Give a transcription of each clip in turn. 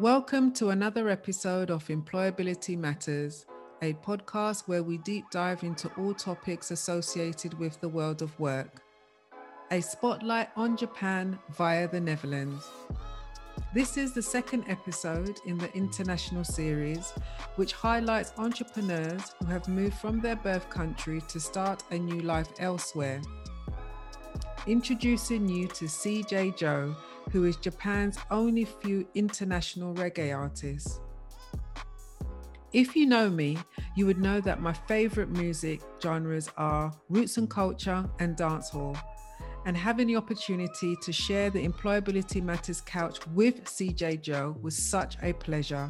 Welcome to another episode of Employability Matters, a podcast where we deep dive into all topics associated with the world of work. A spotlight on Japan via the Netherlands. This is the second episode in the international series, which highlights entrepreneurs who have moved from their birth country to start a new life elsewhere. Introducing you to CJ Joe, who is Japan's only few international reggae artist. If you know me, you would know that my favorite music genres are roots and culture and dancehall and having the opportunity to share the Employability Matters couch with CJ Joe was such a pleasure.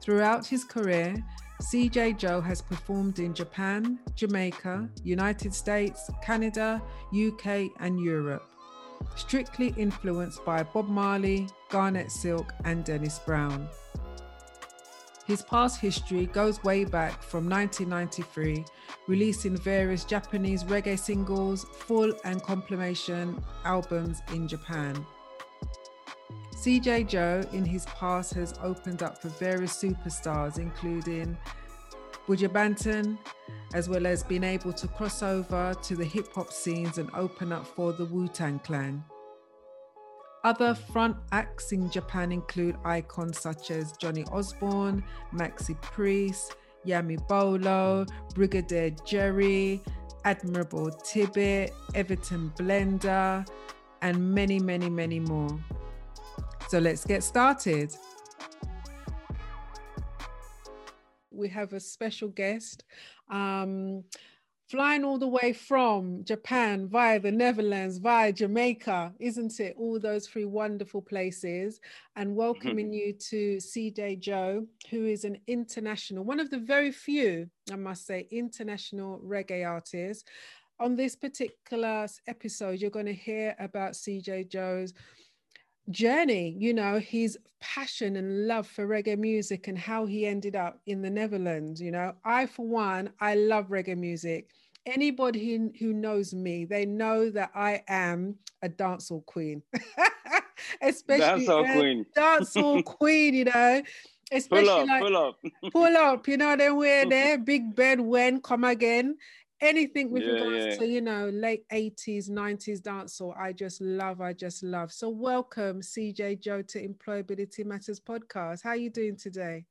Throughout his career, CJ Joe has performed in Japan, Jamaica, United States, Canada, UK, and Europe, strictly influenced by Bob Marley, Garnett Silk, and Dennis Brown. His past history goes way back from 1993, releasing various Japanese reggae singles, full and compilation albums in Japan. CJ Joe in his past has opened up for various superstars, including Buju Banton, as well as being able to cross over to the hip hop scenes and open up for the Wu Tang Clan. Other front acts in Japan include icons such as Johnny Osborne, Maxi Priest, Yami Bolo, Brigadier Jerry, Admirable Tibet, Everton Blender, and many, many, many more. So let's get started. We have a special guest. Um, flying all the way from Japan via the Netherlands, via Jamaica, isn't it? All those three wonderful places, and welcoming you to CJ Joe, who is an international, one of the very few, I must say, international reggae artists. On this particular episode, you're going to hear about CJ Joe's journey, you know, his passion and love for reggae music and how he ended up in the Netherlands. You know, I, for one, I love reggae music. Anybody who, who knows me, they know that I am a dancehall queen, especially dancehall queen, dancehall queen, you know. Especially pull up, like, pull up, pull up, you know, then we're there, Big Ben, when, come again anything with Yeah, regards yeah. to you know late 80s 90s dancehall i just love i just love so welcome cj joe to employability matters podcast how are you doing today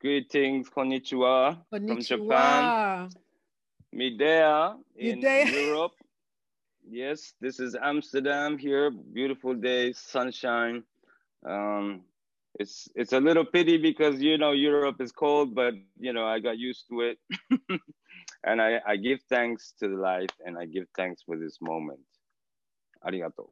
Greetings, konnichiwa, from Japan. Konnichiwa. Me in there? Europe. Yes, this is Amsterdam here. Beautiful day, sunshine. Um, it's it's a little pity because you know Europe is cold, but you know I got used to it, and I I give thanks to the life and I give thanks for this moment. Arigato.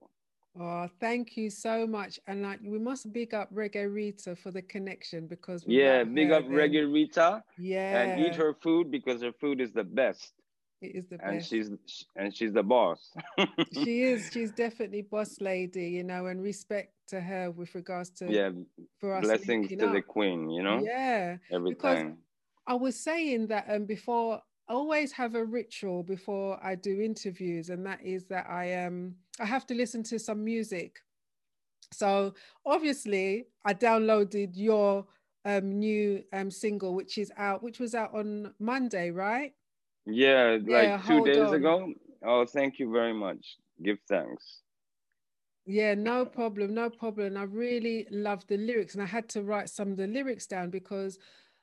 oh thank you so much and like we must big up reggae rita for the connection because Yeah, big up then- Reggae Rita yeah and eat her food because her food is the best. it is the and best she's and she's the boss. she is she's definitely boss lady you know and respect to her with regards to yeah, for us blessings to the queen. You know, yeah every because- time. I was saying that um before always have a ritual before I do interviews, and that is that I um I have to listen to some music. So obviously I downloaded your um new um single, which is out, which was out on Monday, right? Yeah, like Yeah, two days on. ago. Oh, thank you very much. Give thanks. Yeah, no problem, no problem. I really loved the lyrics, and I had to write some of the lyrics down because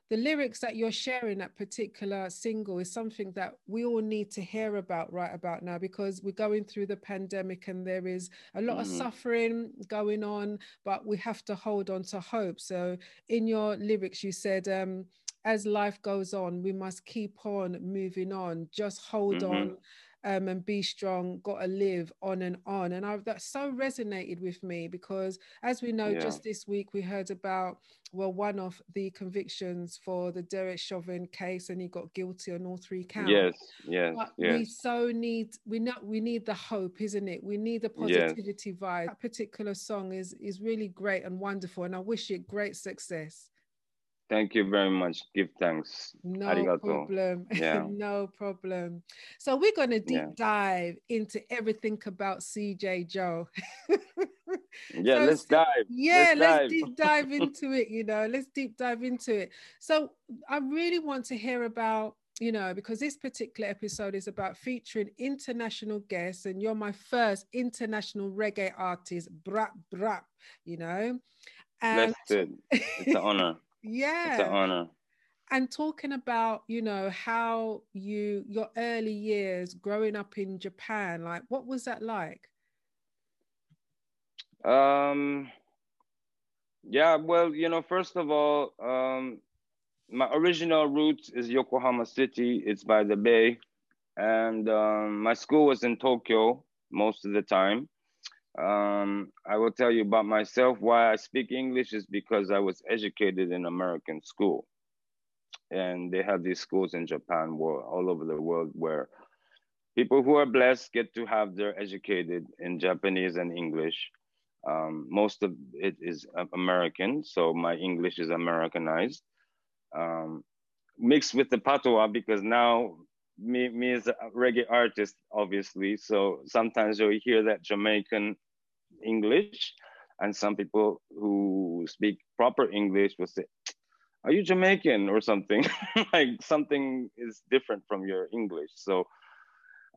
the lyrics that you're sharing that particular single is something that we all need to hear about right about now because we're going through the pandemic and there is a lot of Mhm. suffering going on, but we have to hold on to hope. So in your lyrics, you said, um, as life goes on, we must keep on moving on. Just hold Mhm. on um, and be strong, got to live on and on. And I, that so resonated with me because, as we know, Yeah. just this week we heard about, well, one of the convictions for the Derek Chauvin case, and he got guilty on all three counts. Yes, yes, But we so need we know we need the hope, isn't it? We need the Yes. positivity vibe. That particular song is is really great and wonderful, and I wish it great success. Thank you very much. Give thanks. No Arigato. problem. Yeah. no problem. So we're going to deep Yeah. dive into everything about CJ Joe. Yeah, So let's dive. Yeah, let's, dive. deep dive into it, you know, let's deep dive into it. So I really want to hear about, you know, because this particular episode is about featuring international guests, and you're my first international reggae artist, brap brap, you know. And Blessed. It's an honor. Yeah It's an honor. and talking about you know how you your early years growing up in japan like what was that like Um, yeah, well, you know, first of all, um, my original roots is Yokohama City. It's by the bay, and um, my school was in Tokyo most of the time. Um, I will tell you about myself. Why I speak English is because I was educated in American school, and they have these schools in Japan, all over the world, where people who are blessed get to have their educated in Japanese and English. Um, most of it is American, so my English is Americanized, um, mixed with the patois because now me, me as a reggae artist, obviously, so sometimes you'll hear that Jamaican English, and some people who speak proper English will say, "Are you Jamaican or something?" like something is different from your English. So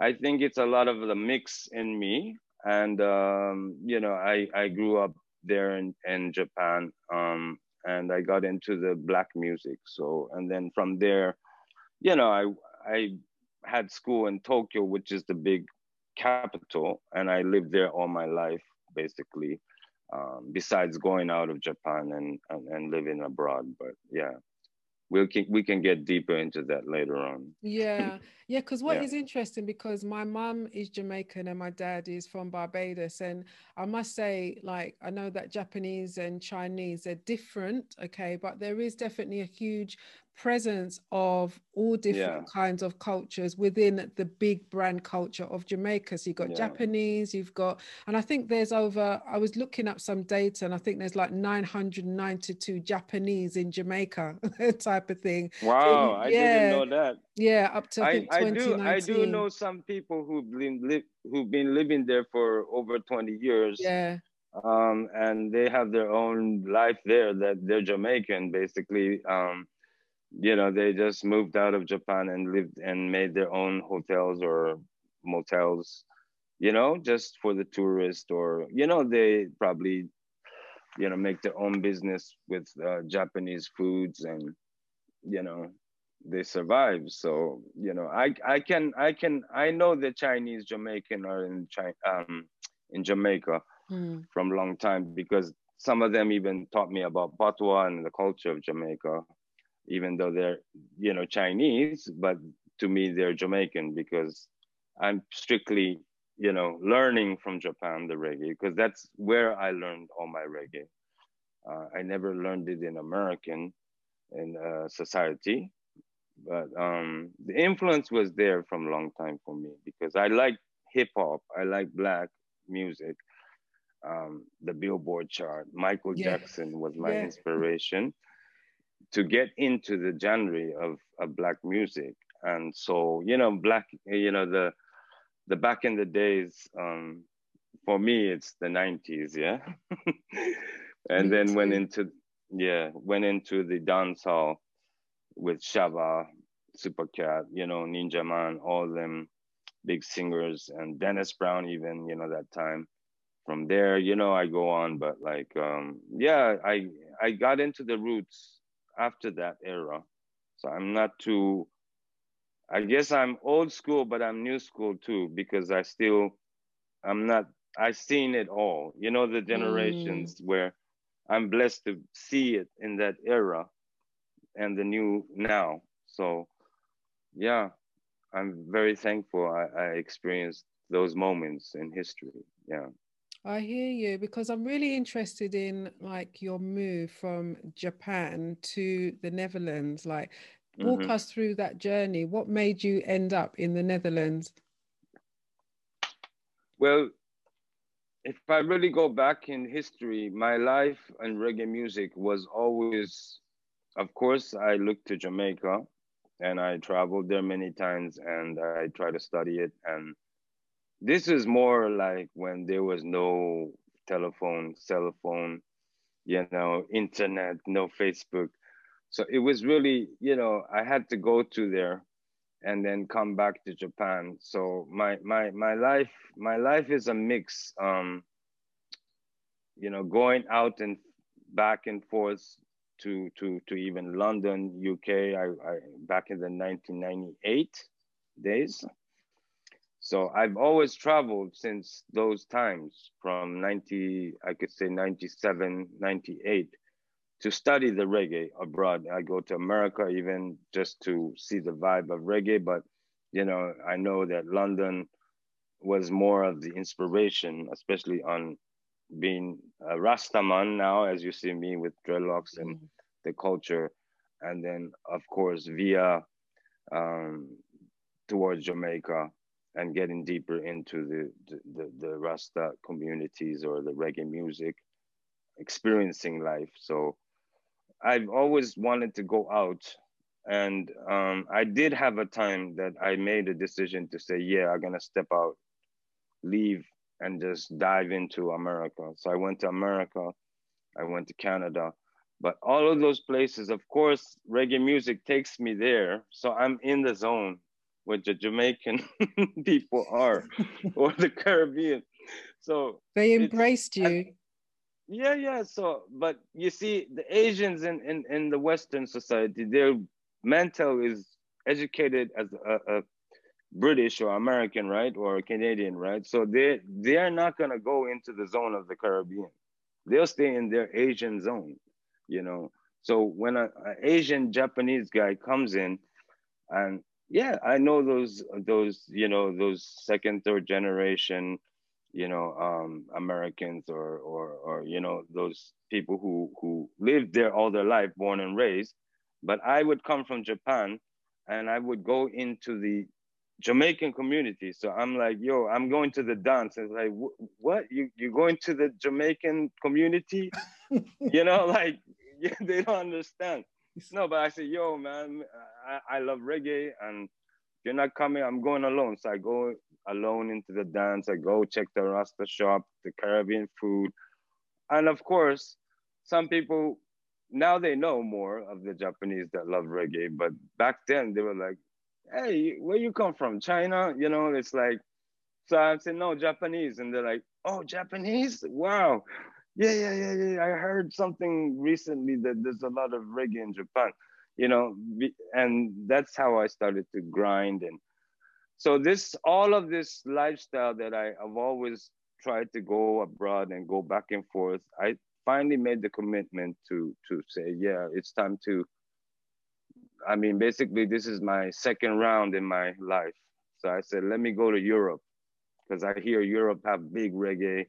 I think it's a lot of the mix in me and um, you know I, I grew up there in, in japan um, and i got into the black music so and then from there you know i i had school in tokyo which is the big capital and i lived there all my life basically um, besides going out of japan and, and and living abroad but yeah. We can we can get deeper into that later on. Yeah. Yeah because what Yeah. is interesting because my mum is jamaican and my dad is from barbados and i must say like i know that japanese and chinese are different okay but there is definitely a huge presence of all different kinds of cultures within the big brand culture of jamaica. So you've got Yeah. japanese you've got and i think there's over i was looking up some data and i think there's like 992 japanese in jamaica type of thing. Wow i yeah, didn't know that. Yeah, up to I, I, think I do I do know some people who've been li- who've been living there for over 20 years Yeah, um and they have their own life there that they're Jamaican basically um you know they just moved out of Japan and lived and made their own hotels or motels you know just for the tourist or you know they probably you know make their own business with uh, Japanese foods and you know they survive. So you know i i can i can i know the chinese jamaican are in china um in jamaica Mm, from long time because some of them even taught me about patois and the culture of jamaica even though they're you know chinese but to me they're jamaican because i'm strictly you know learning from japan the reggae because that's where i learned all my reggae uh, i never learned it in american in uh, society but um, the influence was there from a long time for me because I like hip hop, I like black music, um, the Billboard chart. Michael Yeah. Jackson was my Yeah. inspiration to get into the genre of, of black music, and so you know, black, you know, the the back in the days. Um, for me, it's the '90s, yeah, and Me then went into yeah, went into the dance hall with Shabba, Supercat, you know, Ninja Man, all them big singers, and Dennis Brown, even, you know, that time. From there, you know, I go on, but like, um, yeah, I I got into the roots after that era, so I'm not too. I guess I'm old school, but I'm new school too because I still, I'm not. I've seen it all, you know, the generations mm. where I'm blessed to see it in that era and the new now. So, yeah, I'm very thankful I, I experienced those moments in history. Yeah. I hear you because I'm really interested in like your move from Japan to the Netherlands. Like, walk Mhm. us through that journey. What made you end up in the Netherlands? Well, if I really go back in history, my life and reggae music was always of course, I looked to Jamaica and I traveled there many times and I try to study it. And this is more like when there was no telephone, cell phone, you know, internet, no Facebook. So it was really, you know, I had to go to there and then come back to Japan. So my my my life my life is a mix. Um, you know, going out and back and forth to to to even London, UK. I, I back in the 1998 days. So I've always traveled since those times from 90, I could say 97, 98 to study the reggae abroad. I go to America even just to see the vibe of reggae, but you know, I know that London was more of the inspiration, especially on being a Rastaman now, as you see me with dreadlocks and mm-hmm. the culture, and then of course via um, towards Jamaica and getting deeper into the, the the Rasta communities or the reggae music, experiencing life. So I've always wanted to go out. And um, I did have a time that I made a decision to say, yeah, I'm going to step out, leave, and just dive into America. So I went to America, I went to Canada. But all of those places, of course, reggae music takes me there. So I'm in the zone where the Jamaican people are or the Caribbean. So they embraced you. I, yeah, yeah. So, but you see, the Asians in, in, in the Western society, their mental is educated as a, a British or American, right, or Canadian, right? So they they are not gonna go into the zone of the Caribbean. They'll stay in their Asian zone, you know. So when an Asian Japanese guy comes in, and yeah, I know those those you know those second third generation you know um, Americans or or or you know those people who who lived there all their life, born and raised. But I would come from Japan, and I would go into the Jamaican community. So I'm like, yo, I'm going to the dance. And it's like, what? You you going to the Jamaican community? you know, like they don't understand. No, but I say, yo, man, I, I love reggae, and you're not coming. I'm going alone. So I go alone into the dance. I go check the Rasta shop, the Caribbean food. And of course, some people now they know more of the Japanese that love reggae, but back then they were like, hey, where you come from? China? You know, it's like, so I said, no, Japanese. And they're like, oh, Japanese? Wow. Yeah, yeah, yeah, yeah. I heard something recently that there's a lot of reggae in Japan, you know, and that's how I started to grind and so this all of this lifestyle that I have always tried to go abroad and go back and forth, I finally made the commitment to to say, yeah, it's time to. I mean, basically, this is my second round in my life. So I said, let me go to Europe because I hear Europe have big reggae.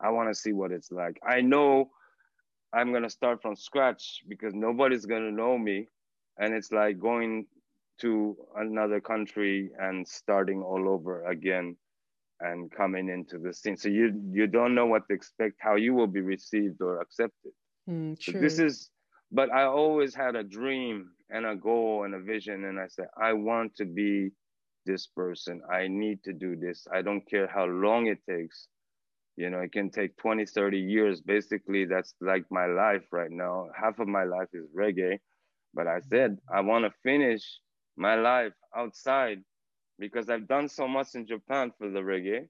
I want to see what it's like. I know I'm gonna start from scratch because nobody's gonna know me, and it's like going to another country and starting all over again and coming into the scene. So you you don't know what to expect, how you will be received or accepted. Mm, so this is, but I always had a dream and a goal and a vision, and I said I want to be this person. I need to do this. I don't care how long it takes. You know, it can take 20, 30 years. Basically, that's like my life right now. Half of my life is reggae. But I said, I want to finish my life outside because I've done so much in Japan for the reggae.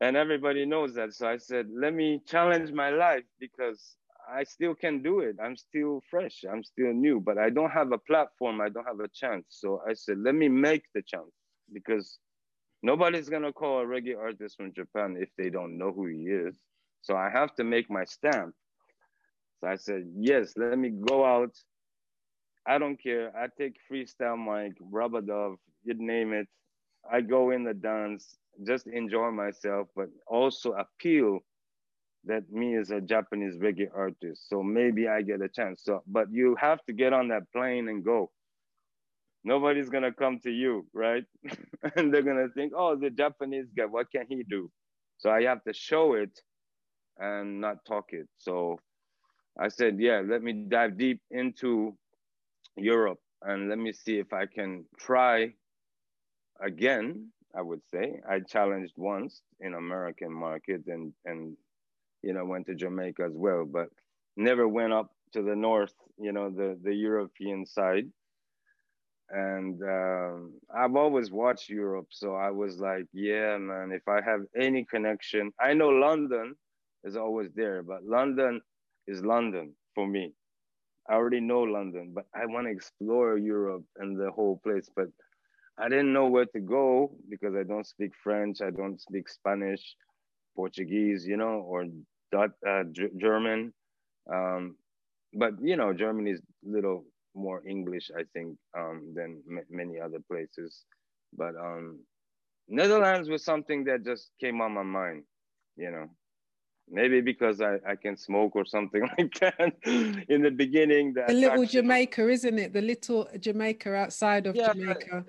And everybody knows that. So I said, let me challenge my life because I still can do it. I'm still fresh. I'm still new, but I don't have a platform. I don't have a chance. So I said, let me make the chance because nobody's to call a reggae artist from Japan if they don't know who he is. So I have to make my stamp. So I said, yes, let me go out I don't care. I take freestyle mic, rub-a-dub, you name it. I go in the dance, just enjoy myself, but also appeal that me as a Japanese reggae artist. So maybe I get a chance. So, but you have to get on that plane and go. Nobody's gonna come to you, right? and they're gonna think, oh, the Japanese guy, what can he do? So I have to show it and not talk it. So I said, yeah, let me dive deep into Europe and let me see if I can try again. I would say I challenged once in American market and and you know went to Jamaica as well, but never went up to the north. You know the the European side. And um, I've always watched Europe, so I was like, yeah, man. If I have any connection, I know London is always there, but London is London for me. I already know London, but I want to explore Europe and the whole place. But I didn't know where to go because I don't speak French, I don't speak Spanish, Portuguese, you know, or uh, German. Um, but you know, Germany is little more English, I think, um, than m- many other places. But um, Netherlands was something that just came on my mind, you know. Maybe because I, I can smoke or something like that in the beginning. The little Jamaica, isn't it? The little Jamaica outside of yeah, Jamaica.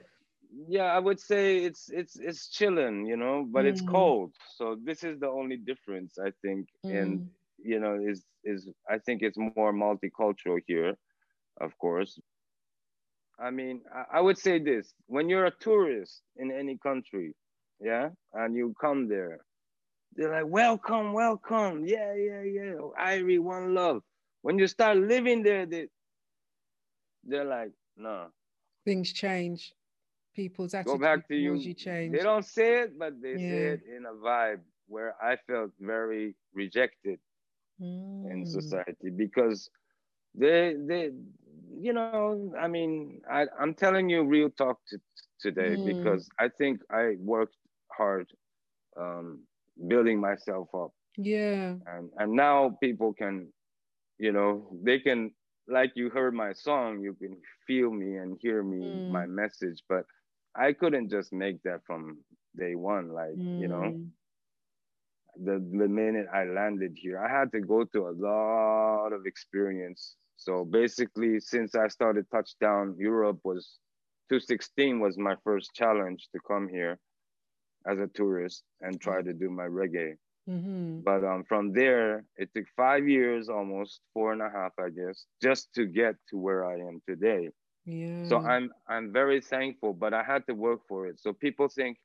Yeah, I would say it's it's it's chilling, you know, but mm. it's cold. So this is the only difference I think. Mm. And you know, is is I think it's more multicultural here, of course. I mean, I, I would say this: when you're a tourist in any country, yeah, and you come there, they're like, welcome, welcome. Yeah, yeah, yeah. Irie, one love. When you start living there, they, they're like, no. Things change. People's attitudes Go back to you. you change. They don't say it, but they yeah. say it in a vibe where I felt very rejected mm. in society because they they you know i mean i i'm telling you real talk to, today mm. because i think i worked hard um building myself up. Yeah. And and now people can, you know, they can like you heard my song, you can feel me and hear me, mm. my message. But I couldn't just make that from day one. Like, mm. you know, mm. the the minute I landed here, I had to go through a lot of experience. So basically, since I started touchdown, Europe was 216 was my first challenge to come here as a tourist and try to do my reggae. Mm-hmm. But um, from there, it took five years, almost four and a half, I guess, just to get to where I am today. Yeah. So I'm I'm very thankful, but I had to work for it. So people think,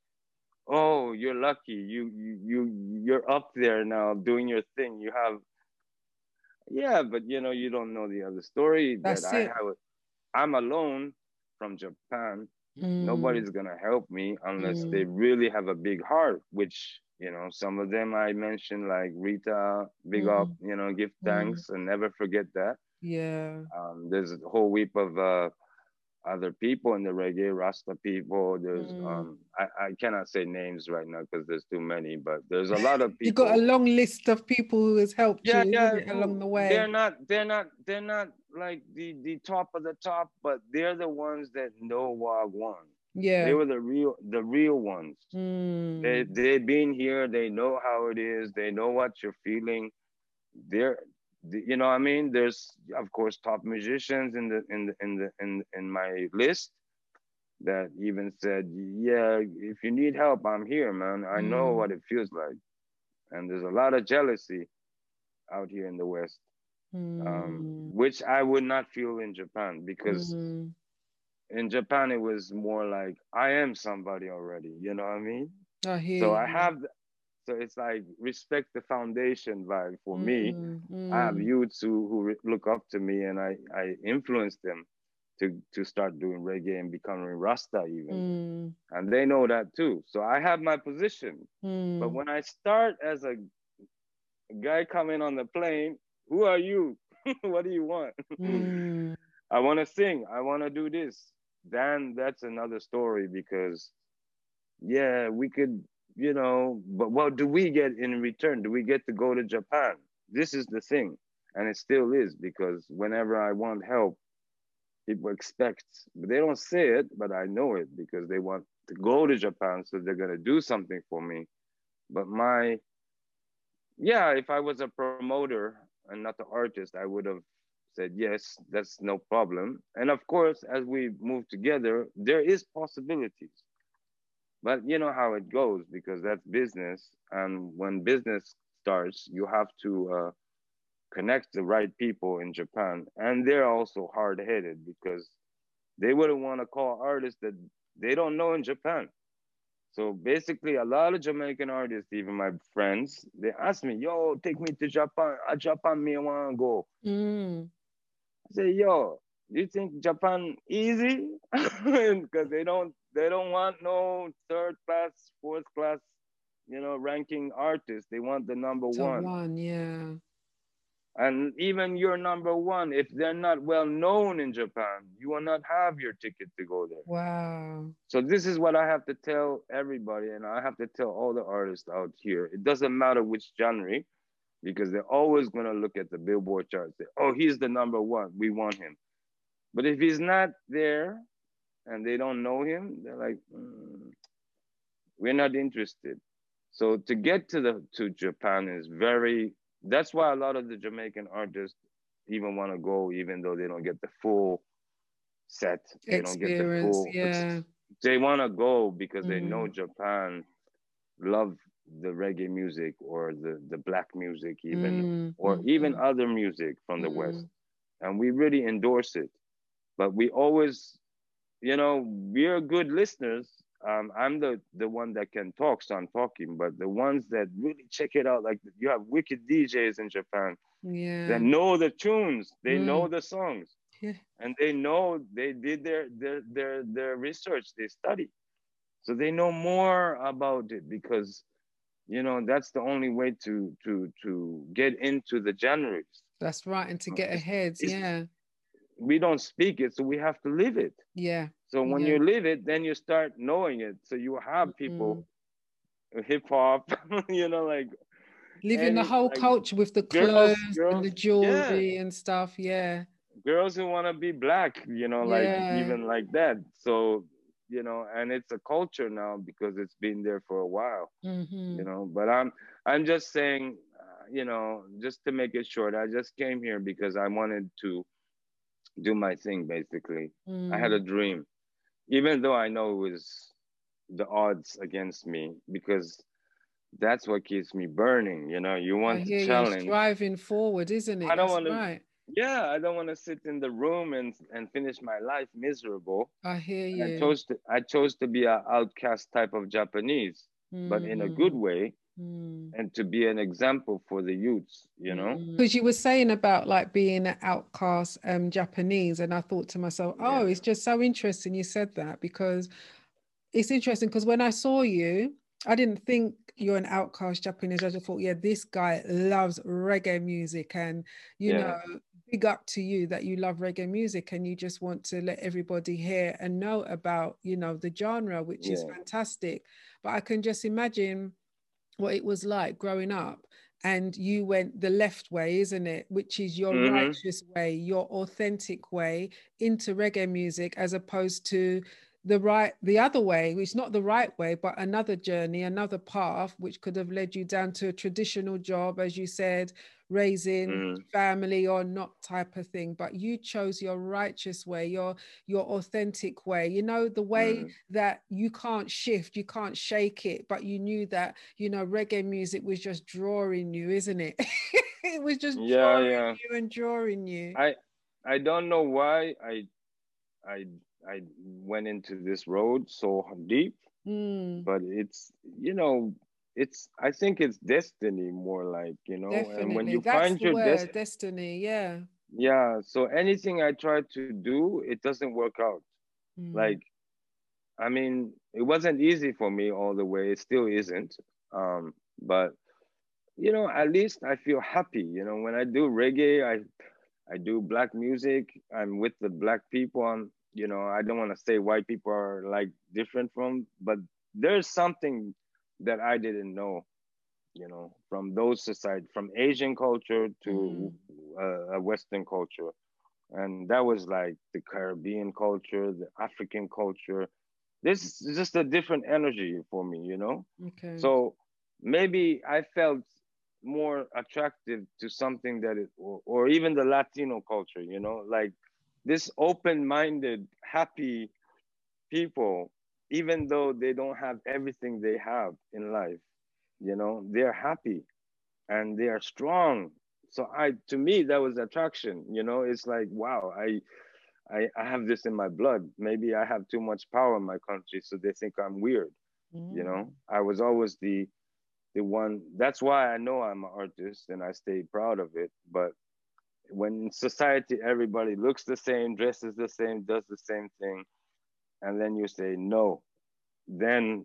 "Oh, you're lucky. You you you you're up there now doing your thing. You have." Yeah, but you know you don't know the other story That's that it. I have. I'm alone from Japan Mm. Nobody's gonna help me unless mm. they really have a big heart, which you know, some of them I mentioned like Rita, big mm. up, you know, give mm. thanks and never forget that. Yeah. Um, there's a whole heap of uh, other people in the reggae, Rasta people. There's mm. um I, I cannot say names right now because there's too many, but there's a lot of people. you got a long list of people who has helped yeah, you yeah, along the way. They're not they're not they're not like the the top of the top, but they're the ones that know Wagwan. Yeah. They were the real the real ones. Mm. They they've been here, they know how it is, they know what you're feeling. They're you know what I mean? There's of course top musicians in the in the in the in in my list that even said, Yeah, if you need help, I'm here, man. I know mm. what it feels like. And there's a lot of jealousy out here in the West mm. um, which I would not feel in Japan because mm. in Japan it was more like I am somebody already. You know what I mean? I so. I have. So it's like respect the foundation vibe for mm. me. Hmm. I have hmm. youths who who look up to me, and I I influence them to to start doing reggae and becoming Rasta even, and they know that too. So I have my position, but when I start as a guy coming on the plane who are you? what do you want? Mm. I want to sing. I want to do this. Then that's another story because, yeah, we could, you know, but what do we get in return? Do we get to go to Japan? This is the thing. And it still is because whenever I want help, people expect, but they don't say it, but I know it because they want to go to Japan. So they're going to do something for me. But my, yeah, if I was a promoter, and not the artist, I would have said yes, that's no problem. And of course, as we move together, there is possibilities. But you know how it goes because that's business, and when business starts, you have to uh, connect the right people in Japan. And they're also hard headed because they wouldn't want to call artists that they don't know in Japan. So basically, a lot of Jamaican artists, even my friends, they ask me, "Yo, take me to Japan. A Japan, me want to go." Mm. I say, "Yo, you think Japan easy?" Because they don't, they don't want no third class, fourth class, you know, ranking artists. They want the number one. One, yeah. And even your number one, if they're not well known in Japan, you will not have your ticket to go there. Wow. So this is what I have to tell everybody, and I have to tell all the artists out here. It doesn't matter which genre, because they're always gonna look at the billboard charts. Say, oh, he's the number one. We want him. But if he's not there and they don't know him, they're like, mm, we're not interested. So to get to the to Japan is very that's why a lot of the Jamaican artists even want to go, even though they don't get the full set. They don't get the full. Yeah. They want to go because mm. they know mm-hmm. Japan love the reggae music or the the black music even mm. or mm. even other music from the west mm. and we really endorse it but we always you know we're good listeners um, I'm the the one that can talk, so I'm talking. But the ones that really check it out, like you have wicked DJs in Japan, yeah, that know the tunes, they mm. know the songs, yeah. and they know they did their their their their research, they study, so they know more about it because, you know, that's the only way to to to get into the genres. That's right, and to get ahead, it's, yeah. We don't speak it, so we have to live it. Yeah. So when yeah. you live it, then you start knowing it. So you have people, mm. hip hop, you know, like living the whole like, culture with the clothes girls, and the jewelry yeah. and stuff. Yeah. Girls who want to be black, you know, like yeah. even like that. So you know, and it's a culture now because it's been there for a while. Mm-hmm. You know, but I'm I'm just saying, uh, you know, just to make it short, I just came here because I wanted to do my thing. Basically, mm. I had a mm. dream even though I know it was the odds against me because that's what keeps me burning. You know, you want to challenge, driving forward, isn't it? I don't want to. Yeah, I don't want to sit in the room and and finish my life miserable. I hear you. I chose to I chose to be an outcast type of Japanese, mm. but in a good mm. way, mm. and to be an example for the youths you know because mm. you were saying about like being an outcast um japanese and i thought to myself oh yeah. it's just so interesting you said that because it's interesting because when i saw you i didn't think you're an outcast japanese i just thought yeah this guy loves reggae music and you yeah. know big up to you that you love reggae music and you just want to let everybody hear and know about you know the genre which yeah. is fantastic but i can just imagine what it was like growing up and you went the left way isn't it which is your mm-hmm. righteous way your authentic way into reggae music as opposed to the right the other way it's not the right way but another journey another path which could have led you down to a traditional job as you said raising mm. family or not type of thing but you chose your righteous way your your authentic way you know the way mm. that you can't shift you can't shake it but you knew that you know reggae music was just drawing you isn't it it was just yeah, drawing yeah. you and drawing you i i don't know why i i i went into this road so deep mm. but it's you know it's I think it's destiny more like you know Definitely. and when you That's find your des- destiny yeah yeah so anything I try to do it doesn't work out mm. like I mean it wasn't easy for me all the way it still isn't um but you know at least I feel happy you know when I do reggae I I do black music I'm with the black people I'm you know I don't want to say white people are like different from but there's something that I didn't know, you know, from those society, from Asian culture to mm. uh, a Western culture. And that was like the Caribbean culture, the African culture. This is just a different energy for me, you know? Okay. So maybe I felt more attractive to something that it, or, or even the Latino culture, you know, like this open minded, happy people even though they don't have everything they have in life, you know, they're happy and they are strong. So I, to me, that was attraction. You know, it's like, wow, I, I, I have this in my blood. Maybe I have too much power in my country, so they think I'm weird. Mm. You know, I was always the, the one. That's why I know I'm an artist, and I stay proud of it. But when society everybody looks the same, dresses the same, does the same thing, and then you say no, then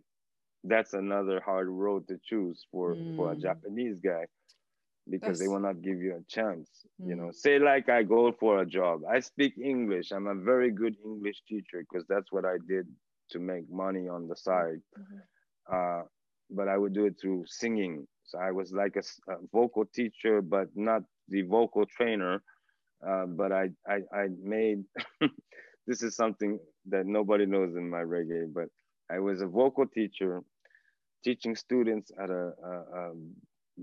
that's another hard road to choose for mm. for a mm. Japanese guy because that's... they will not give you a chance. Mm. You know, mm. say like I go for a job. I speak English. I'm a very good English teacher because that's what I did to make money on the side. Mm-hmm. Uh, but I would do it through singing. So I was like a, a vocal teacher, but not the vocal trainer. Uh, but I, I, I made this is something that nobody knows in my reggae, but I was a vocal teacher teaching students at a, a, a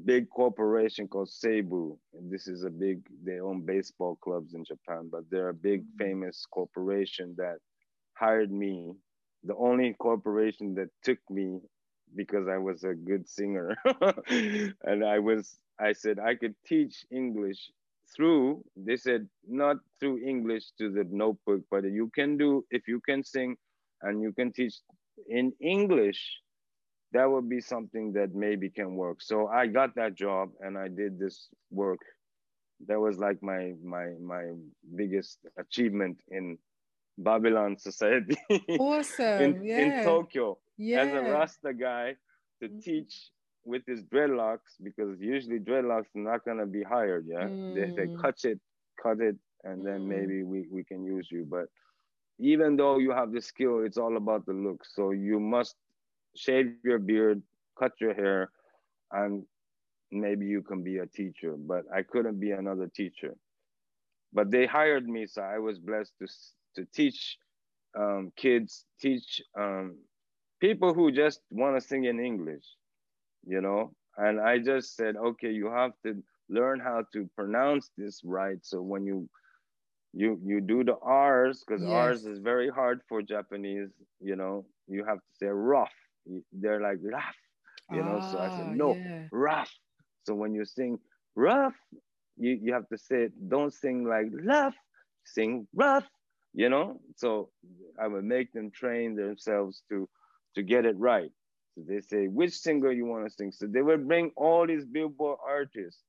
big corporation called Seibu. And this is a big, they own baseball clubs in Japan, but they're a big mm-hmm. famous corporation that hired me. The only corporation that took me because I was a good singer. and I was, I said I could teach English through, they said not through English to the notebook, but you can do, if you can sing and you can teach in English, that would be something that maybe can work. So I got that job and I did this work. That was like my my my biggest achievement in Babylon society. Awesome. in, yeah. in Tokyo. Yeah. As a Rasta guy to mm. teach with his dreadlocks because usually dreadlocks are not gonna be hired, yeah. Mm. They, they mm. cut it, cut it, and then mm. maybe we, we can use you. But even though you have the skill, it's all about the look. So you must shave your beard, cut your hair, and maybe you can be a teacher. But I couldn't be another teacher. But they hired me, so I was blessed to to teach um, kids, teach um, people who just want to sing in English, you know. And I just said, okay, you have to learn how to pronounce this right. So when you you you do the R's, because yes. R's is very hard for Japanese, you know, you have to say rough they're like rough, you know. so I said, ah, no, yeah. rough. So when you sing rough, you, you have to say, don't sing like rough, sing rough, you know. So I would make them train themselves to to get it right. So they say, which singer you want to sing? So they would bring all these billboard artists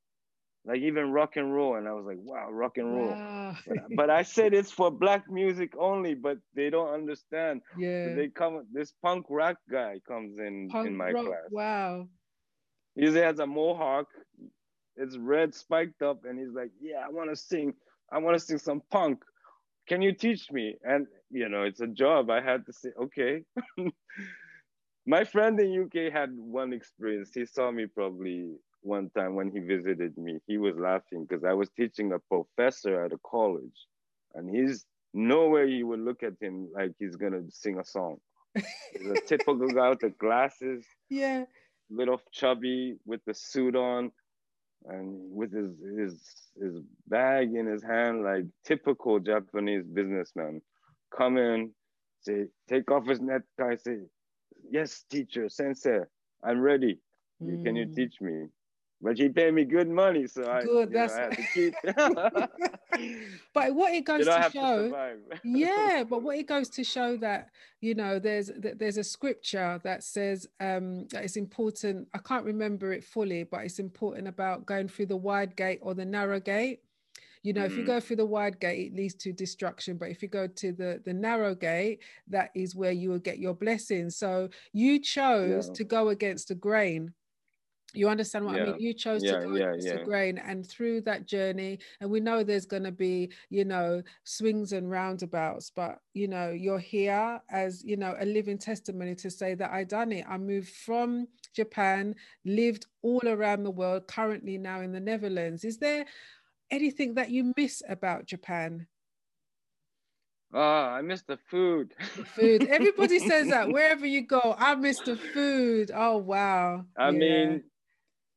like even rock and roll. And i was like wow rock and roll. Wow. but, but, i said it's for black music only but they don't understand. Yeah. so they come this punk rock guy comes in punk in my rock, class. wow. He has a mohawk. It's red spiked up and he's like yeah i want to sing i want to sing some punk can you teach me? And you know it's a job. I had to say okay. My friend in uk had one experience. He saw me probably one time when he visited me, he was laughing because I was teaching a professor at a college, and he's no way you would look at him like he's gonna sing a song. He's a typical guy with the glasses, yeah, little chubby with the suit on, and with his his his bag in his hand, like typical Japanese businessman. Come in, say, take off his necktie, say, yes, teacher, sensei, I'm ready. Mm. Can you mm. teach me? But she paid me good money, so I, good, that's know, I had to keep. but what it goes to show, to yeah, but what it goes to show that you know there's there's a scripture that says um, that it's important. I can't remember it fully, but it's important about going through the wide gate or the narrow gate. You know, mm-hmm. if you mm-hmm. go through the wide gate, it leads to destruction. But if you go to the the narrow gate, that is where you will get your blessings. So you chose yeah. to go against the grain you understand what yeah. I mean? You chose yeah, to go yeah, yeah. grain, and through that journey, and we know there's going to be, you know, swings and roundabouts, but you know, you're here as you know a living testimony to say that I done it. I moved from Japan, lived all around the world, currently now in the Netherlands. Is there anything that you miss about Japan? Oh, I miss the food. The food. Everybody says that wherever you go. I miss the food. Oh wow. I yeah. mean,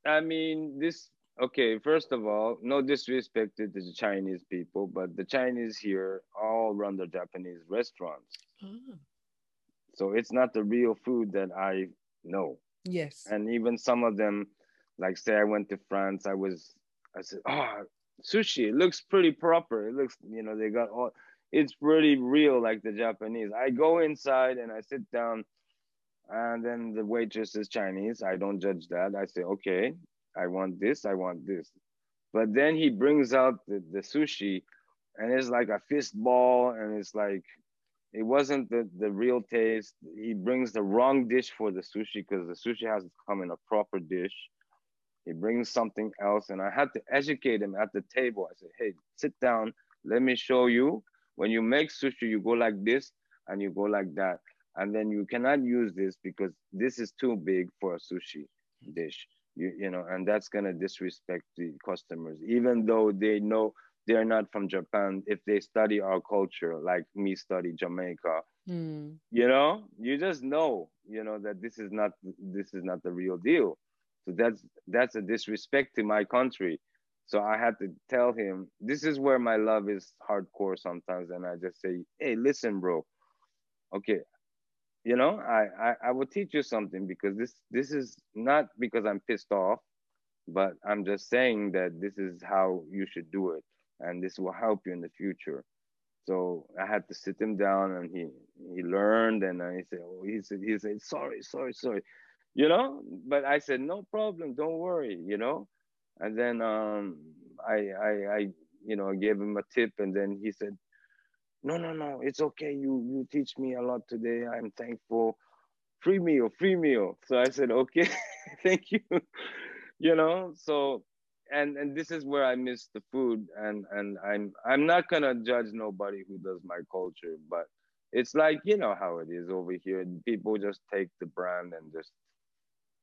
I mean, this, okay, first of all, no disrespect to the Chinese people, but the Chinese here all run the Japanese restaurants. Oh. So it's not the real food that I know. Yes. And even some of them, like say I went to France, I was I said, oh, sushi. It looks pretty proper. It looks, you know, they got all. It's pretty real, like the Japanese. I go inside and I sit down, and then the waitress is Chinese. I don't judge that. I say, okay, I want this. I want this. But then he brings out the, the sushi, and it's like a fist ball, and it's like it wasn't the, the real taste. He brings the wrong dish for the sushi because the sushi has to come in a proper dish. He brings something else, and I had to educate him at the table. I said, "Hey, sit down. Let me show you. When you make sushi, you go like this and you go like that, and then you cannot use this because this is too big for a sushi dish. You you know, and that's gonna disrespect the customers, even though they know." they're not from Japan, if they study our culture, like me study Jamaica, mm. you know, you just know, you know, that this is not this is not the real deal. So that's that's a disrespect to my country. So I had to tell him, this is where my love is hardcore sometimes. And I just say, hey, listen, bro. Okay. You know, I, I, I will teach you something because this this is not because I'm pissed off, but I'm just saying that this is how you should do it and this will help you in the future. So I had to sit him down and he he learned and he said, oh, he said, he said, sorry, sorry, sorry, you know, but I said, no problem, don't worry, you know? And then um, I, I, I, you know, gave him a tip and then he said, no, no, no, it's okay. You, you teach me a lot today. I'm thankful. Free meal, free meal. So I said, okay, thank you. you know, so and and this is where I miss the food and and I'm I'm not gonna judge nobody who does my culture, but it's like you know how it is over here. People just take the brand and just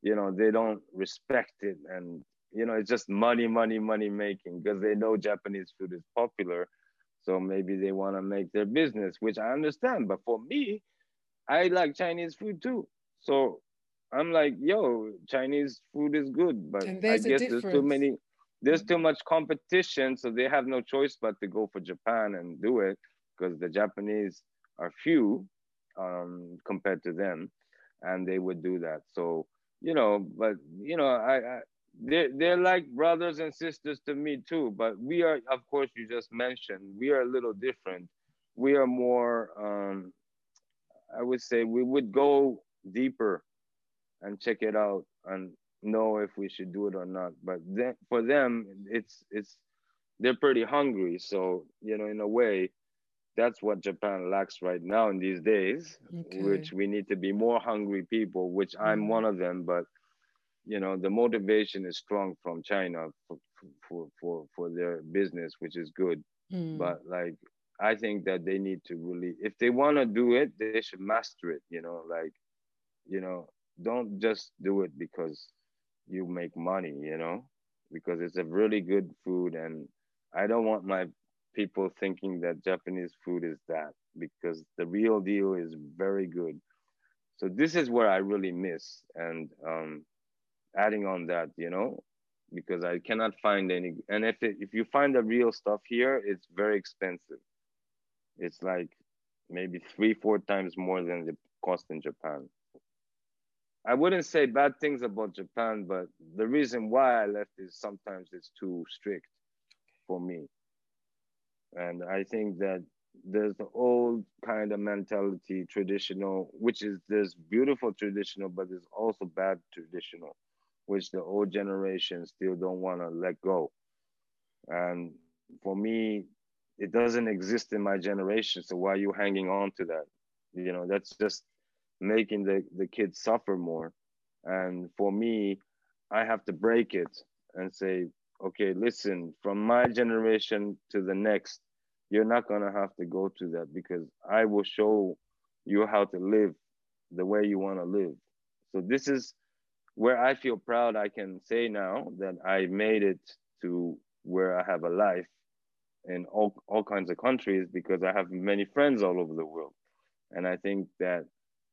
you know they don't respect it and you know it's just money money money making because they know Japanese food is popular, so maybe they want to make their business, which I understand. But for me, I like Chinese food too, so I'm like, yo, Chinese food is good, but I guess there's too many there's too much competition, so they have no choice but to go for Japan and do it because the Japanese are few um, compared to them, and they would do that. So you know, but you know, I, I they're they're like brothers and sisters to me too. But we are, of course, you just mentioned we are a little different. We are more, um, I would say, we would go deeper and check it out and know if we should do it or not. But then for them, it's it's they're pretty hungry. So you know, in a way, that's what Japan lacks right now in these days. Okay. Which we need to be more hungry people. Which I'm mm. one of them. But you know, the motivation is strong from China for for for, for their business, which is good. Mm. But like I think that they need to really, if they want to do it, they should master it. You know, like, you know, don't just do it because you make money, you know, because it's a really good food. And I don't want my people thinking that Japanese food is that because the real deal is very good. So this is where I really miss. And um, adding on that, you know, because I cannot find any. And if it, if you find the real stuff here, it's very expensive. It's like maybe three, four times more than the cost in Japan. I wouldn't say bad things about Japan, but the reason why I left is sometimes it's too strict for me. And I think that there's the old kind of mentality, traditional, which is there's beautiful traditional, but there's also bad traditional, which the old generation still don't want to let go. And for me, it doesn't exist in my generation. So why are you hanging on to that? You know, that's just making the, the kids suffer more. And for me, I have to break it and say, okay, listen, from my generation to the next, you're not going to have to go through that because I will show you how to live the way you want to live. So this is where I feel proud. I can say now that I made it to where I have a life in all, all kinds of countries because I have many friends all over the world. And I think that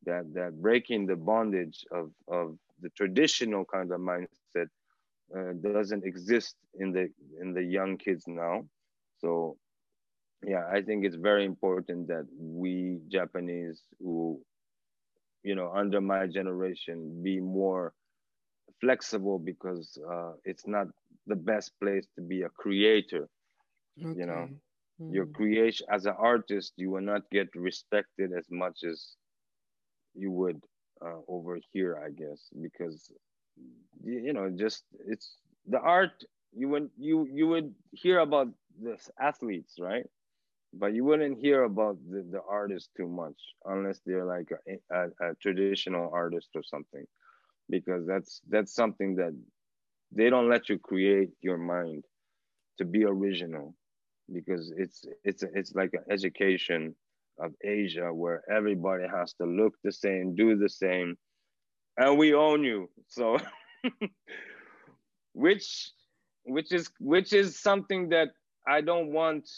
that that breaking the bondage of of the traditional kind of mindset uh, doesn't exist in the in the young kids now so yeah i think it's very important that we japanese who you know under my generation be more flexible because uh, it's not the best place to be a creator. Okay. You know, mm. your creation as an artist, you will not get respected as much as you would uh, over here, I guess, because you know, just it's the art. You would you you would hear about the athletes, right? But you wouldn't hear about the, the artist too much unless they're like a, a, a traditional artist or something, because that's that's something that they don't let you create your mind to be original because it's it's it's like an education of Asia where everybody has to look the same, do the same, and we own you. So which which is which is something that I don't want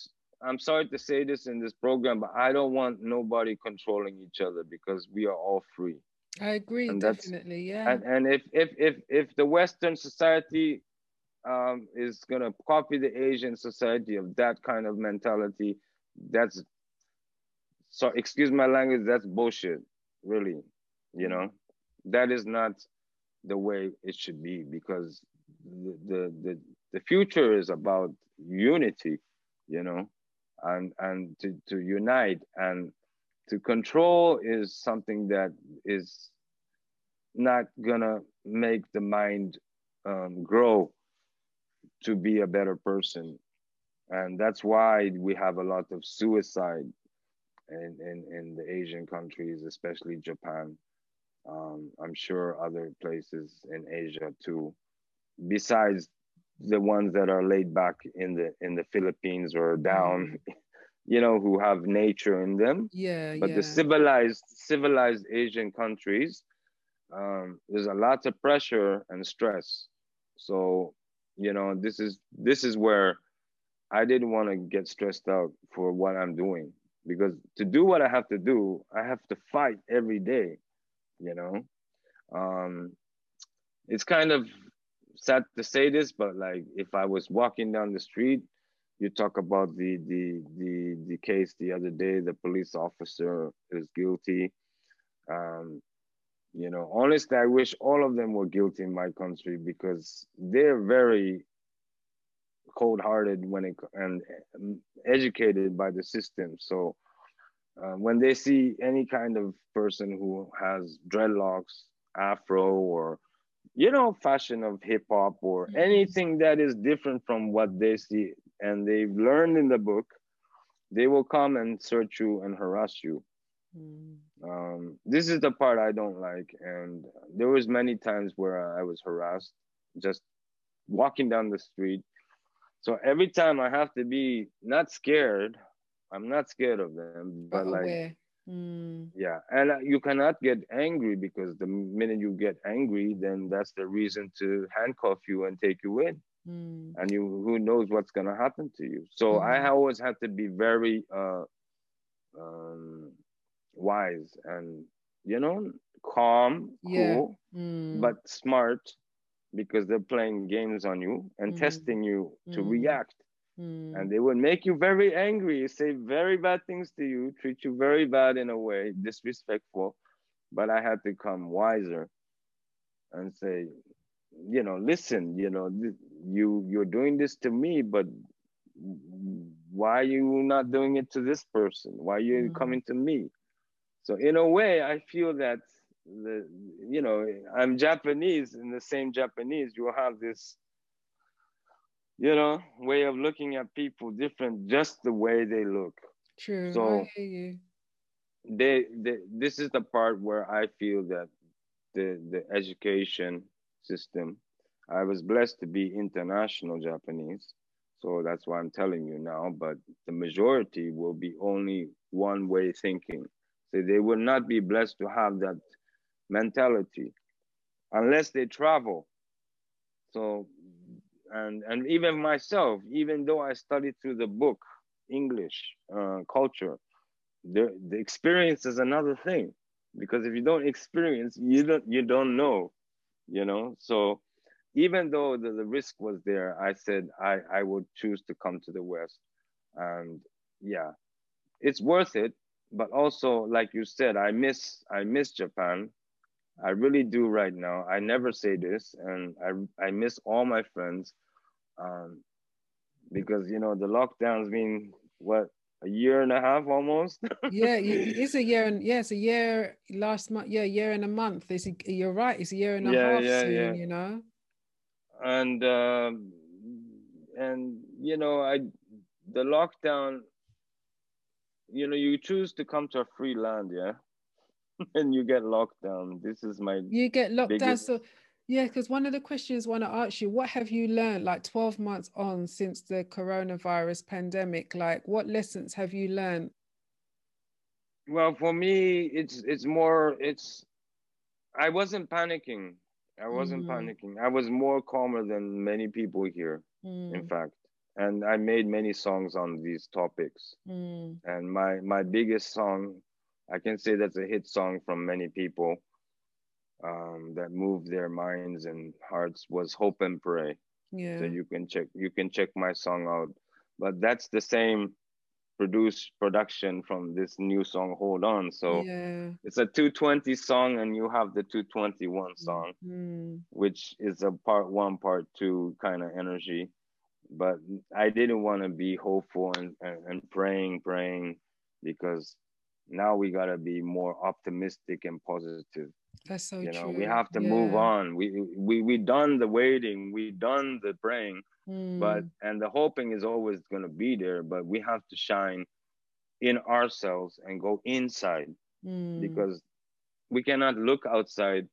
I'm sorry to say this in this program, but I don't want nobody controlling each other because we are all free. I agree, and definitely, yeah. And, and if if if if the Western society um, is gonna copy the Asian society of that kind of mentality, that's so excuse my language, that's bullshit, really. You know, that is not the way it should be because the the the, the future is about unity, you know and and to, to unite and to control is something that is not gonna make the mind um, grow to be a better person. And that's why we have a lot of suicide in, in, in the asian countries especially japan. Um, i'm sure other places in asia too. Besides the ones that are laid back in the in the Philippines or down, mm. you know, who have nature in them. Yeah. But yeah. the civilized civilized Asian countries, um, there's a lot of pressure and stress. So, you know, this is this is where I didn't want to get stressed out for what I'm doing because to do what I have to do, I have to fight every day. You know, um, it's kind of sad to say this, but like if I was walking down the street, you talk about the the the the case the other day, the police officer is guilty. Um, you know, honestly, I wish all of them were guilty in my country because they're very cold-hearted when it and educated by the system. So uh, when they see any kind of person who has dreadlocks, afro, or you know, fashion of hip hop or mm-hmm. anything that is different from what they see and they've learned in the book, they will come and search you and harass you. Mm. Um, this is the part I don't like, and there was many times where I was harassed just walking down the street. So every time I have to be not scared. I'm not scared of them, but like Mm. Yeah, and uh, you cannot get angry because the minute you get angry, then that's the reason to handcuff you and take you in. Mm. And you, who knows what's gonna happen to you? So mm. I always had to be very uh, um, wise and you know calm, yeah. cool, mm. but smart because they're playing games on you and mm. testing you to mm. react Mm. And they would make you very angry, say very bad things to you, treat you very bad in a way, disrespectful. But I had to come wiser and say, you know, listen, you know, you you're doing this to me, but why are you not doing it to this person? Why are you mm. coming to me? So in a way, I feel that the you know I'm Japanese, in the same Japanese, you have this you know, way of looking at people different, just the way they look. True. So I hear you. They, they, this is the part where I feel that the the education system. I was blessed to be international Japanese, so that's why I'm telling you now. But the majority will be only one way thinking. So they will not be blessed to have that mentality unless they travel. So and and even myself, even though I studied through the book English uh, culture, the the experience is another thing because if you don't experience, you don't you don't know, you know. So even though the, the risk was there, I said I I would choose to come to the West, and yeah, it's worth it. But also, like you said, I miss I miss Japan. I really do right now. I never say this, and I I miss all my friends, um, because you know the lockdown's been what a year and a half almost. yeah, it's a year and yeah, it's a year last month. Yeah, year and a month. It's a, you're right. It's a year and a yeah, half yeah, soon. Yeah. You know. And um, and you know, I the lockdown. You know, you choose to come to a free land, yeah, and you get locked down. This is my. You get locked biggest... down. So yeah, because one of the questions I want to ask you, what have you learned like 12 months on since the coronavirus pandemic? Like what lessons have you learned? Well, for me, it's it's more it's I wasn't panicking. I wasn't mm. panicking. I was more calmer than many people here, mm. in fact. And I made many songs on these topics. Mm. And my my biggest song, I can say that's a hit song from many people um, that moved their minds and hearts was Hope and Pray. Yeah. So you can check you can check my song out. But that's the same produced production from this new song Hold On. So yeah. it's a 220 song and you have the 221 song, mm-hmm. which is a part one, part two kind of energy. But I didn't want to be hopeful and, and, and praying, praying because now we gotta be more optimistic and positive. That's so you know, true. we have to yeah. move on. We we we done the waiting, we done the praying, mm. but and the hoping is always gonna be there, but we have to shine in ourselves and go inside mm. because we cannot look outside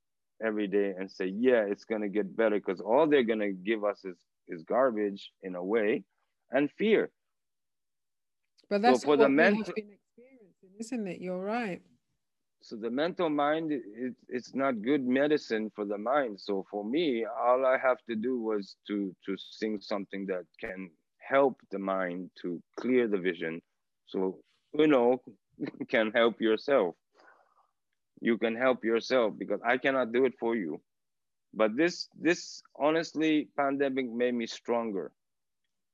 every day and say, yeah, it's gonna get better because all they're gonna give us is is garbage in a way and fear. But that's so for the mental, isn't it? You're right. So the mental mind it, it's not good medicine for the mind. So for me all i have to do was to to sing something that can help the mind to clear the vision. So you know can help yourself. You can help yourself because i cannot do it for you. But this this honestly pandemic made me stronger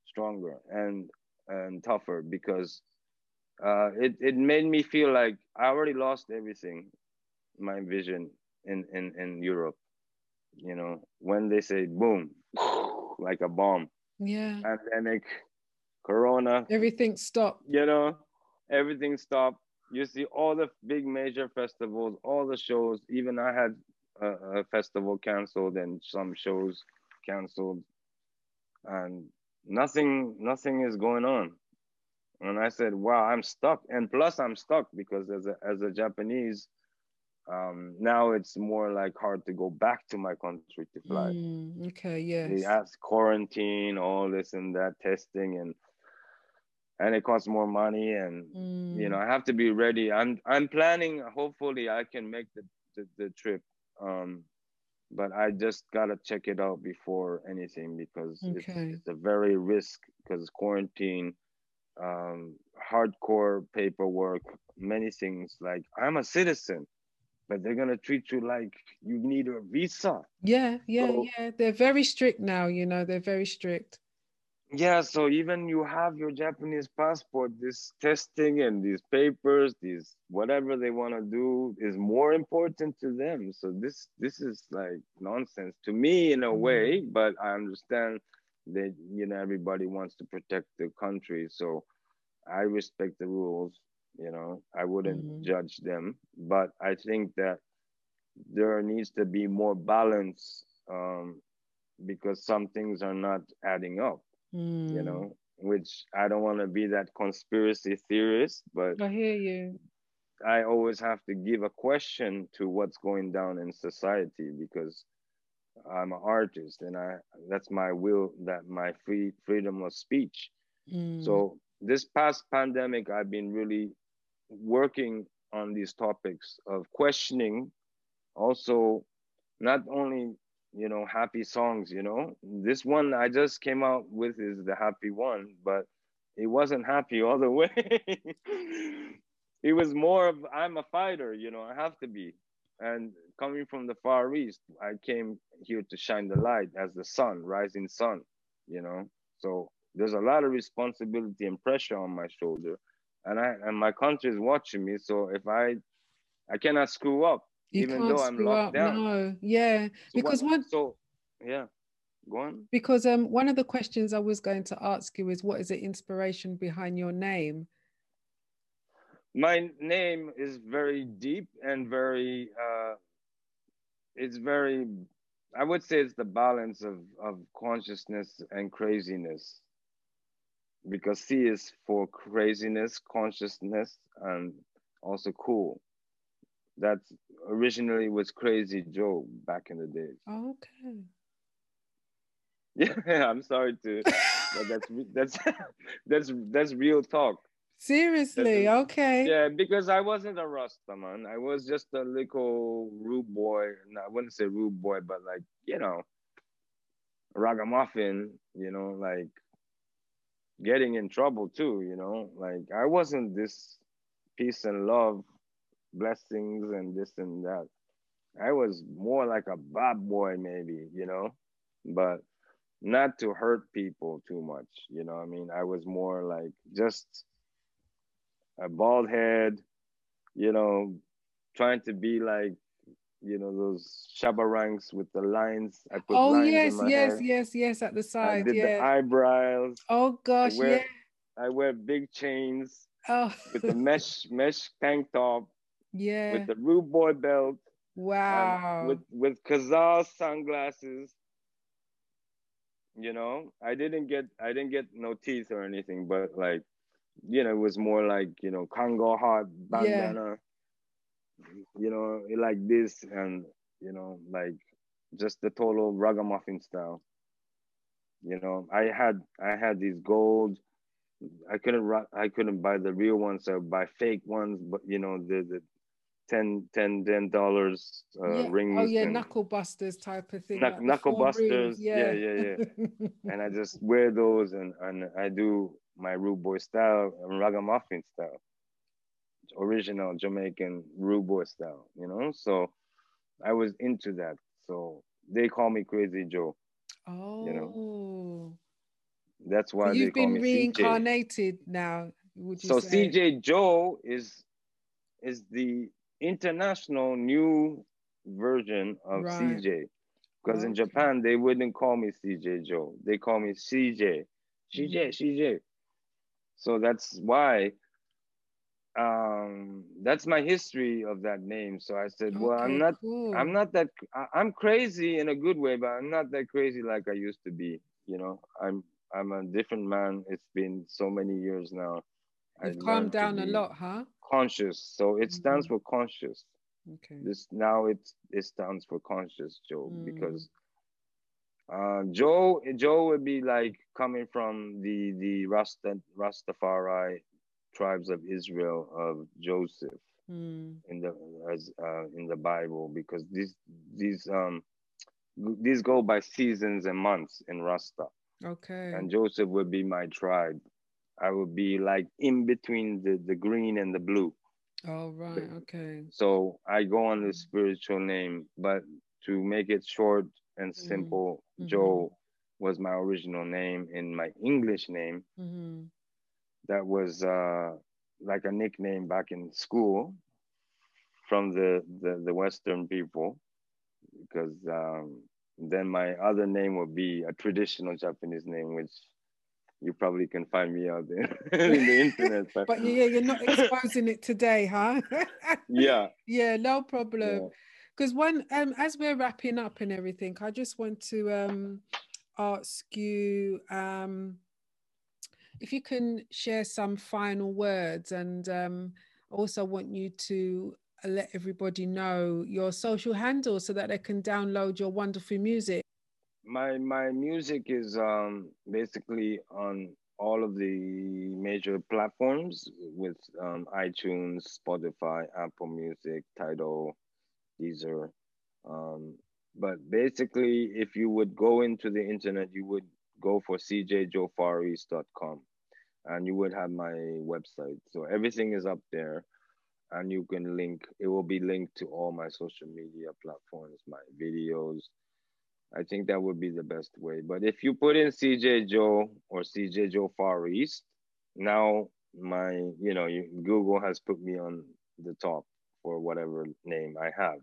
stronger and and tougher because uh, it, it made me feel like I already lost everything, my vision in, in, in Europe. You know, when they say boom, like a bomb. Yeah. Pandemic, Corona. Everything stopped. You know, everything stopped. You see all the big major festivals, all the shows. Even I had a, a festival canceled and some shows canceled, and nothing, nothing is going on and I said, "Wow, I'm stuck." And plus, I'm stuck because as a as a Japanese, um, now it's more like hard to go back to my country to fly. Mm, okay, yes. They ask quarantine, all this and that testing, and and it costs more money, and mm. you know I have to be ready. I'm I'm planning. Hopefully, I can make the the, the trip. Um, but I just gotta check it out before anything because okay. it's, it's a very risk because quarantine um, hardcore paperwork, many things. Like I'm a citizen, but they're gonna treat you like you need a visa. Yeah, yeah, so, yeah. They're very strict now. You know, they're very strict. Yeah, so even you have your Japanese passport, this testing and these papers, these whatever they want to do is more important to them. So this this is like nonsense to me in a mm-hmm. way, but I understand that you know everybody wants to protect the country so i respect the rules you know i wouldn't mm-hmm. judge them but i think that there needs to be more balance um, because some things are not adding up mm. you know which i don't want to be that conspiracy theorist but i hear you i always have to give a question to what's going down in society because I'm an artist and I that's my will that my free freedom of speech. Mm. So this past pandemic I've been really working on these topics of questioning also not only you know happy songs you know this one i just came out with is the happy one but it wasn't happy all the way it was more of i'm a fighter you know i have to be and coming from the Far East, I came here to shine the light as the sun, rising sun, you know. So there's a lot of responsibility and pressure on my shoulder. And I and my country is watching me. So if I I cannot screw up, you even though I'm locked up, down. No, yeah. So because what, so yeah. Go on. Because um, one of the questions I was going to ask you is what is the inspiration behind your name? My name is very deep and very, uh, it's very, I would say it's the balance of, of consciousness and craziness. Because C is for craziness, consciousness, and also cool. that's originally was Crazy Joe back in the days. Okay. Yeah, I'm sorry to, but that's that's that's that's real talk. Seriously, That's- okay. Yeah, because I wasn't a Rasta man. I was just a little rude boy. No, I wouldn't say rude boy, but like you know, ragamuffin. You know, like getting in trouble too. You know, like I wasn't this peace and love, blessings and this and that. I was more like a bad boy, maybe. You know, but not to hurt people too much. You know, I mean, I was more like just a bald head, you know, trying to be like, you know, those Shabba Ranks with the lines. I put Oh lines yes, in my yes, hair. yes, yes, at the I side. did the eyebrows. Oh gosh, wear- yeah. I wear big chains Oh with the mesh mesh tank top, yeah. with the rude boy belt, wow. with with Cazal sunglasses. You know, I didn't get I didn't get no teeth or anything, but like, you know, it was more like you know Kangol hot Yeah. bandana. You know, like this, and you know, like just the total ragamuffin style. You know, I had I had these gold. I couldn't I couldn't buy the real ones. I buy fake ones, but you know the the 10 10 10 dollars uh, yeah. rings. Oh yeah, knuckle busters type of thing. Knuck- like knuckle four rings, busters, yeah, yeah, and I just wear those and, and I do my rude boy style and ragamuffin style, original Jamaican rude boy style, you know. So I was into that. So they call me Crazy Joe. oh. You know, That's why So you've been me CJ. reincarnated now, would you So say? CJ Joe is is the international new version of Right. CJ. Because in Japan they wouldn't call me CJ Joe. They call me CJ. CJ, Mhm. CJ. So that's why um that's my history of that name. So I said, well, I'm not cool. I'm not that I- I'm crazy in a good way, but I'm not that crazy like I used to be. You know, I'm I'm a different man. It's been so many years now. I You've learned calmed down a lot, huh? Conscious. So it stands Mhm. for conscious. Okay. This now it it stands for conscious Joe Mm. because uh, Joe Joe would be like coming from the the Rasta Rastafari tribes of Israel of Joseph Mm. in the as uh, in the Bible because these these um these go by seasons and months in Rasta Okay. and Joseph would be my tribe. I would be like in between the the green and the blue. All right. right. Okay. So I go on the spiritual name, but to make it short and simple, Mhm. Joe was my original name and my English name hmm that was uh, like a nickname back in school from the, the, the Western people. Because um, then my other name would be a traditional Japanese name, which you probably can find me out there in the internet. But, But yeah, you're not exposing it today, huh? yeah, yeah, no problem. yeah. Because one, um, as we're wrapping up and everything, I just want to um ask you um if you can share some final words, and um, also want you to let everybody know your social handle so that they can download your wonderful music. my my music is um basically on all of the major platforms with um, iTunes, Spotify, Apple Music, Tidal, Deezer. Um, but basically, if you would go into the internet, you would go for cjjoefareast.com and you would have my website. So everything is up there and you can link, it will be linked to all my social media platforms, my videos, I think that would be the best way. But if you put in CJ Joe or CJ Joe Far East, now my, you know, you, Google has put me on the top for whatever name I have.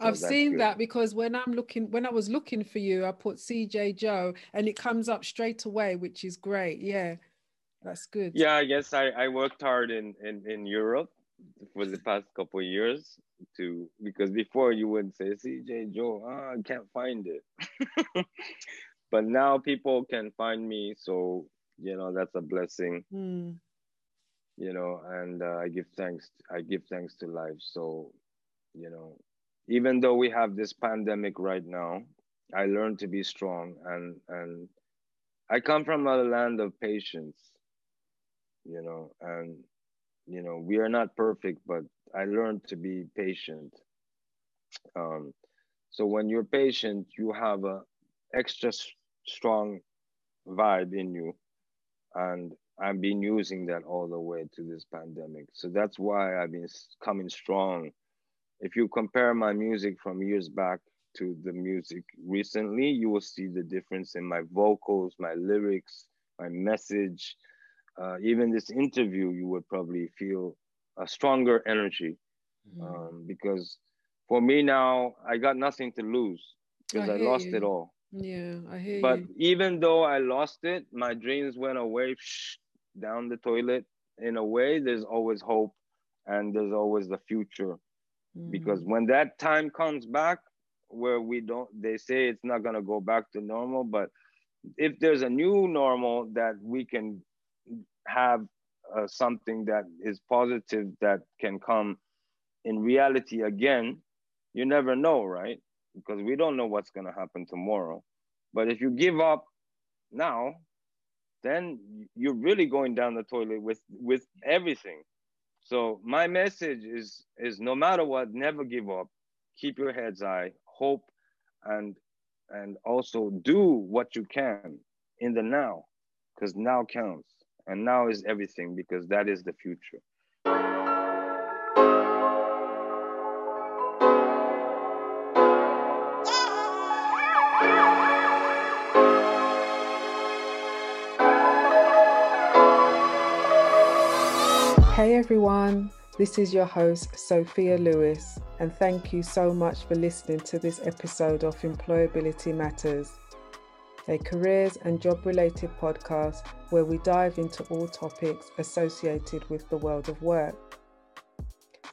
So I've seen good. that because when I'm looking, when I was looking for you, I put CJ Joe and it comes up straight away, which is great. Yeah, that's good. Yeah, I guess I, I worked hard in, in, in Europe for the past couple years to because before you would say CJ Joe, oh, I can't find it. but now people can find me, so you know that's a blessing. Mm. You know, and uh, I give thanks. I give thanks to life. So, you know, even though we have this pandemic right now, I learned to be strong and and I come from a land of patience, you know, and you know, we are not perfect, but I learned to be patient. Um, so when you're patient, you have a extra strong vibe in you, and I've been using that all the way to this pandemic. So that's why I've been coming strong if you compare my music from years back to the music recently, you will see the difference in my vocals, my lyrics, my message. Uh, even this interview, you would probably feel a stronger energy mm. um, because for me now, I got nothing to lose because I, I lost you. it all. Yeah, I hear but you. even though I lost it, my dreams went away down the toilet. In a way, there's always hope and there's always the future because mm. when that time comes back where we don't they say it's not going to go back to normal but if there's a new normal that we can have uh, something that is positive that can come in reality again you never know right? Because we don't know what's going to happen tomorrow. But if you give up now then you're really going down the toilet with with everything so my message is is no matter what, never give up. Keep your heads high, hope, and and also do what you can in the now, because now counts, and now is everything because that is the future. Hey everyone, this is your host, Sophia Lewis, and thank you so much for listening to this episode of Employability Matters, a careers and job related podcast where we dive into all topics associated with the world of work.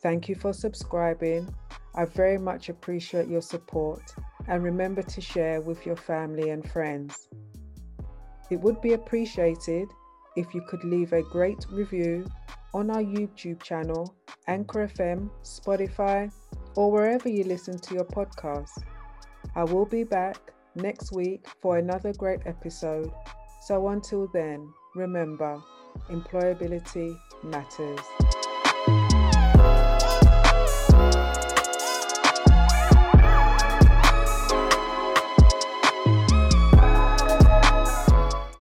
Thank you for subscribing. I very much appreciate your support, and remember to share with your family and friends. It would be appreciated if you could leave a great review on our YouTube channel, Anchor FM, Spotify, or wherever you listen to your podcasts. I will be back next week for another great episode. So until then, remember, employability matters.